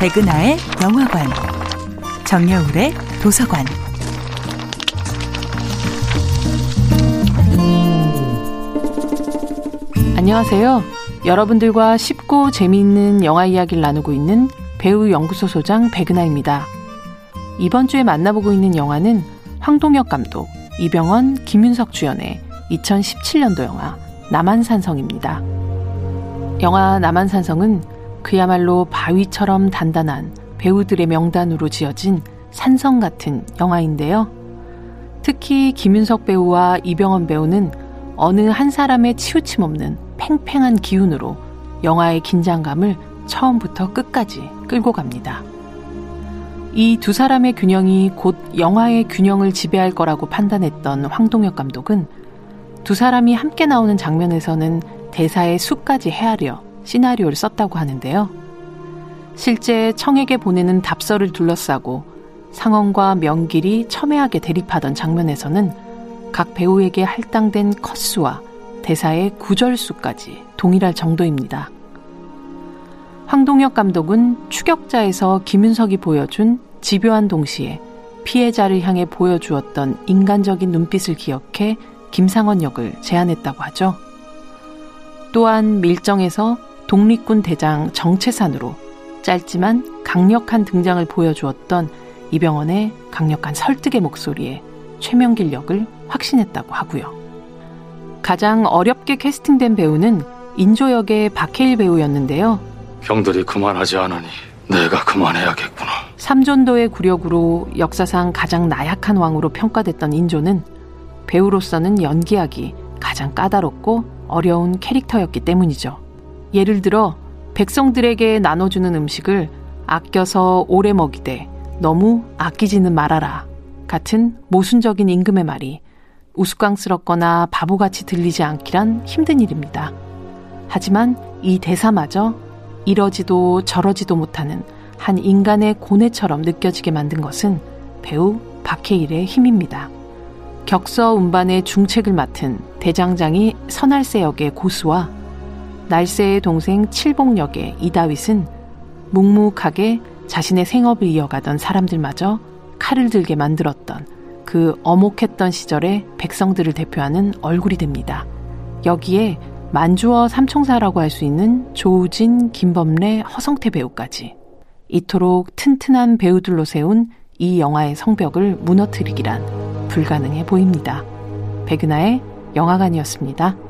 백은하의 영화관, 정여울의 도서관. 안녕하세요. 여러분들과 쉽고 재미있는 영화 이야기를 나누고 있는 배우 연구소 소장 백은하입니다. 이번 주에 만나보고 있는 영화는 황동혁 감독, 이병헌, 김윤석 주연의 2017년도 영화 남한산성입니다. 영화 남한산성은 그야말로 바위처럼 단단한 배우들의 명단으로 지어진 산성 같은 영화인데요. 특히 김윤석 배우와 이병헌 배우는 어느 한 사람의 치우침 없는 팽팽한 기운으로 영화의 긴장감을 처음부터 끝까지 끌고 갑니다. 이 두 사람의 균형이 곧 영화의 균형을 지배할 거라고 판단했던 황동혁 감독은 두 사람이 함께 나오는 장면에서는 대사의 수까지 헤아려 시나리오를 썼다고 하는데요. 실제 청에게 보내는 답서를 둘러싸고 상원과 명길이 첨예하게 대립하던 장면에서는 각 배우에게 할당된 컷수와 대사의 구절수까지 동일할 정도입니다. 황동혁 감독은 추격자에서 김윤석이 보여준 집요한 동시에 피해자를 향해 보여주었던 인간적인 눈빛을 기억해 김상원 역을 제안했다고 하죠. 또한 밀정에서 독립군 대장 정채산으로 짧지만 강력한 등장을 보여주었던 이병헌의 강력한 설득의 목소리에 최명길 역을 확신했다고 하고요. 가장 어렵게 캐스팅된 배우는 인조 역의 박해일 배우였는데요. 형들이 그만하지 않으니 내가 그만해야겠구나. 삼존도의 구력으로 역사상 가장 나약한 왕으로 평가됐던 인조는 배우로서는 연기하기 가장 까다롭고 어려운 캐릭터였기 때문이죠. 예를 들어 백성들에게 나눠주는 음식을 아껴서 오래 먹이되 너무 아끼지는 말아라 같은 모순적인 임금의 말이 우스꽝스럽거나 바보같이 들리지 않기란 힘든 일입니다. 하지만 이 대사마저 이러지도 저러지도 못하는 한 인간의 고뇌처럼 느껴지게 만든 것은 배우 박해일의 힘입니다. 격서 운반의 중책을 맡은 대장장이 선할세 역의 고수와 날새의 동생 칠봉 역의 이다윗은 묵묵하게 자신의 생업을 이어가던 사람들마저 칼을 들게 만들었던 그 어목했던 시절의 백성들을 대표하는 얼굴이 됩니다. 여기에 만주어 삼총사라고 할 수 있는 조우진, 김범래, 허성태 배우까지 이토록 튼튼한 배우들로 세운 이 영화의 성벽을 무너뜨리기란 불가능해 보입니다. 백은하의 영화관이었습니다.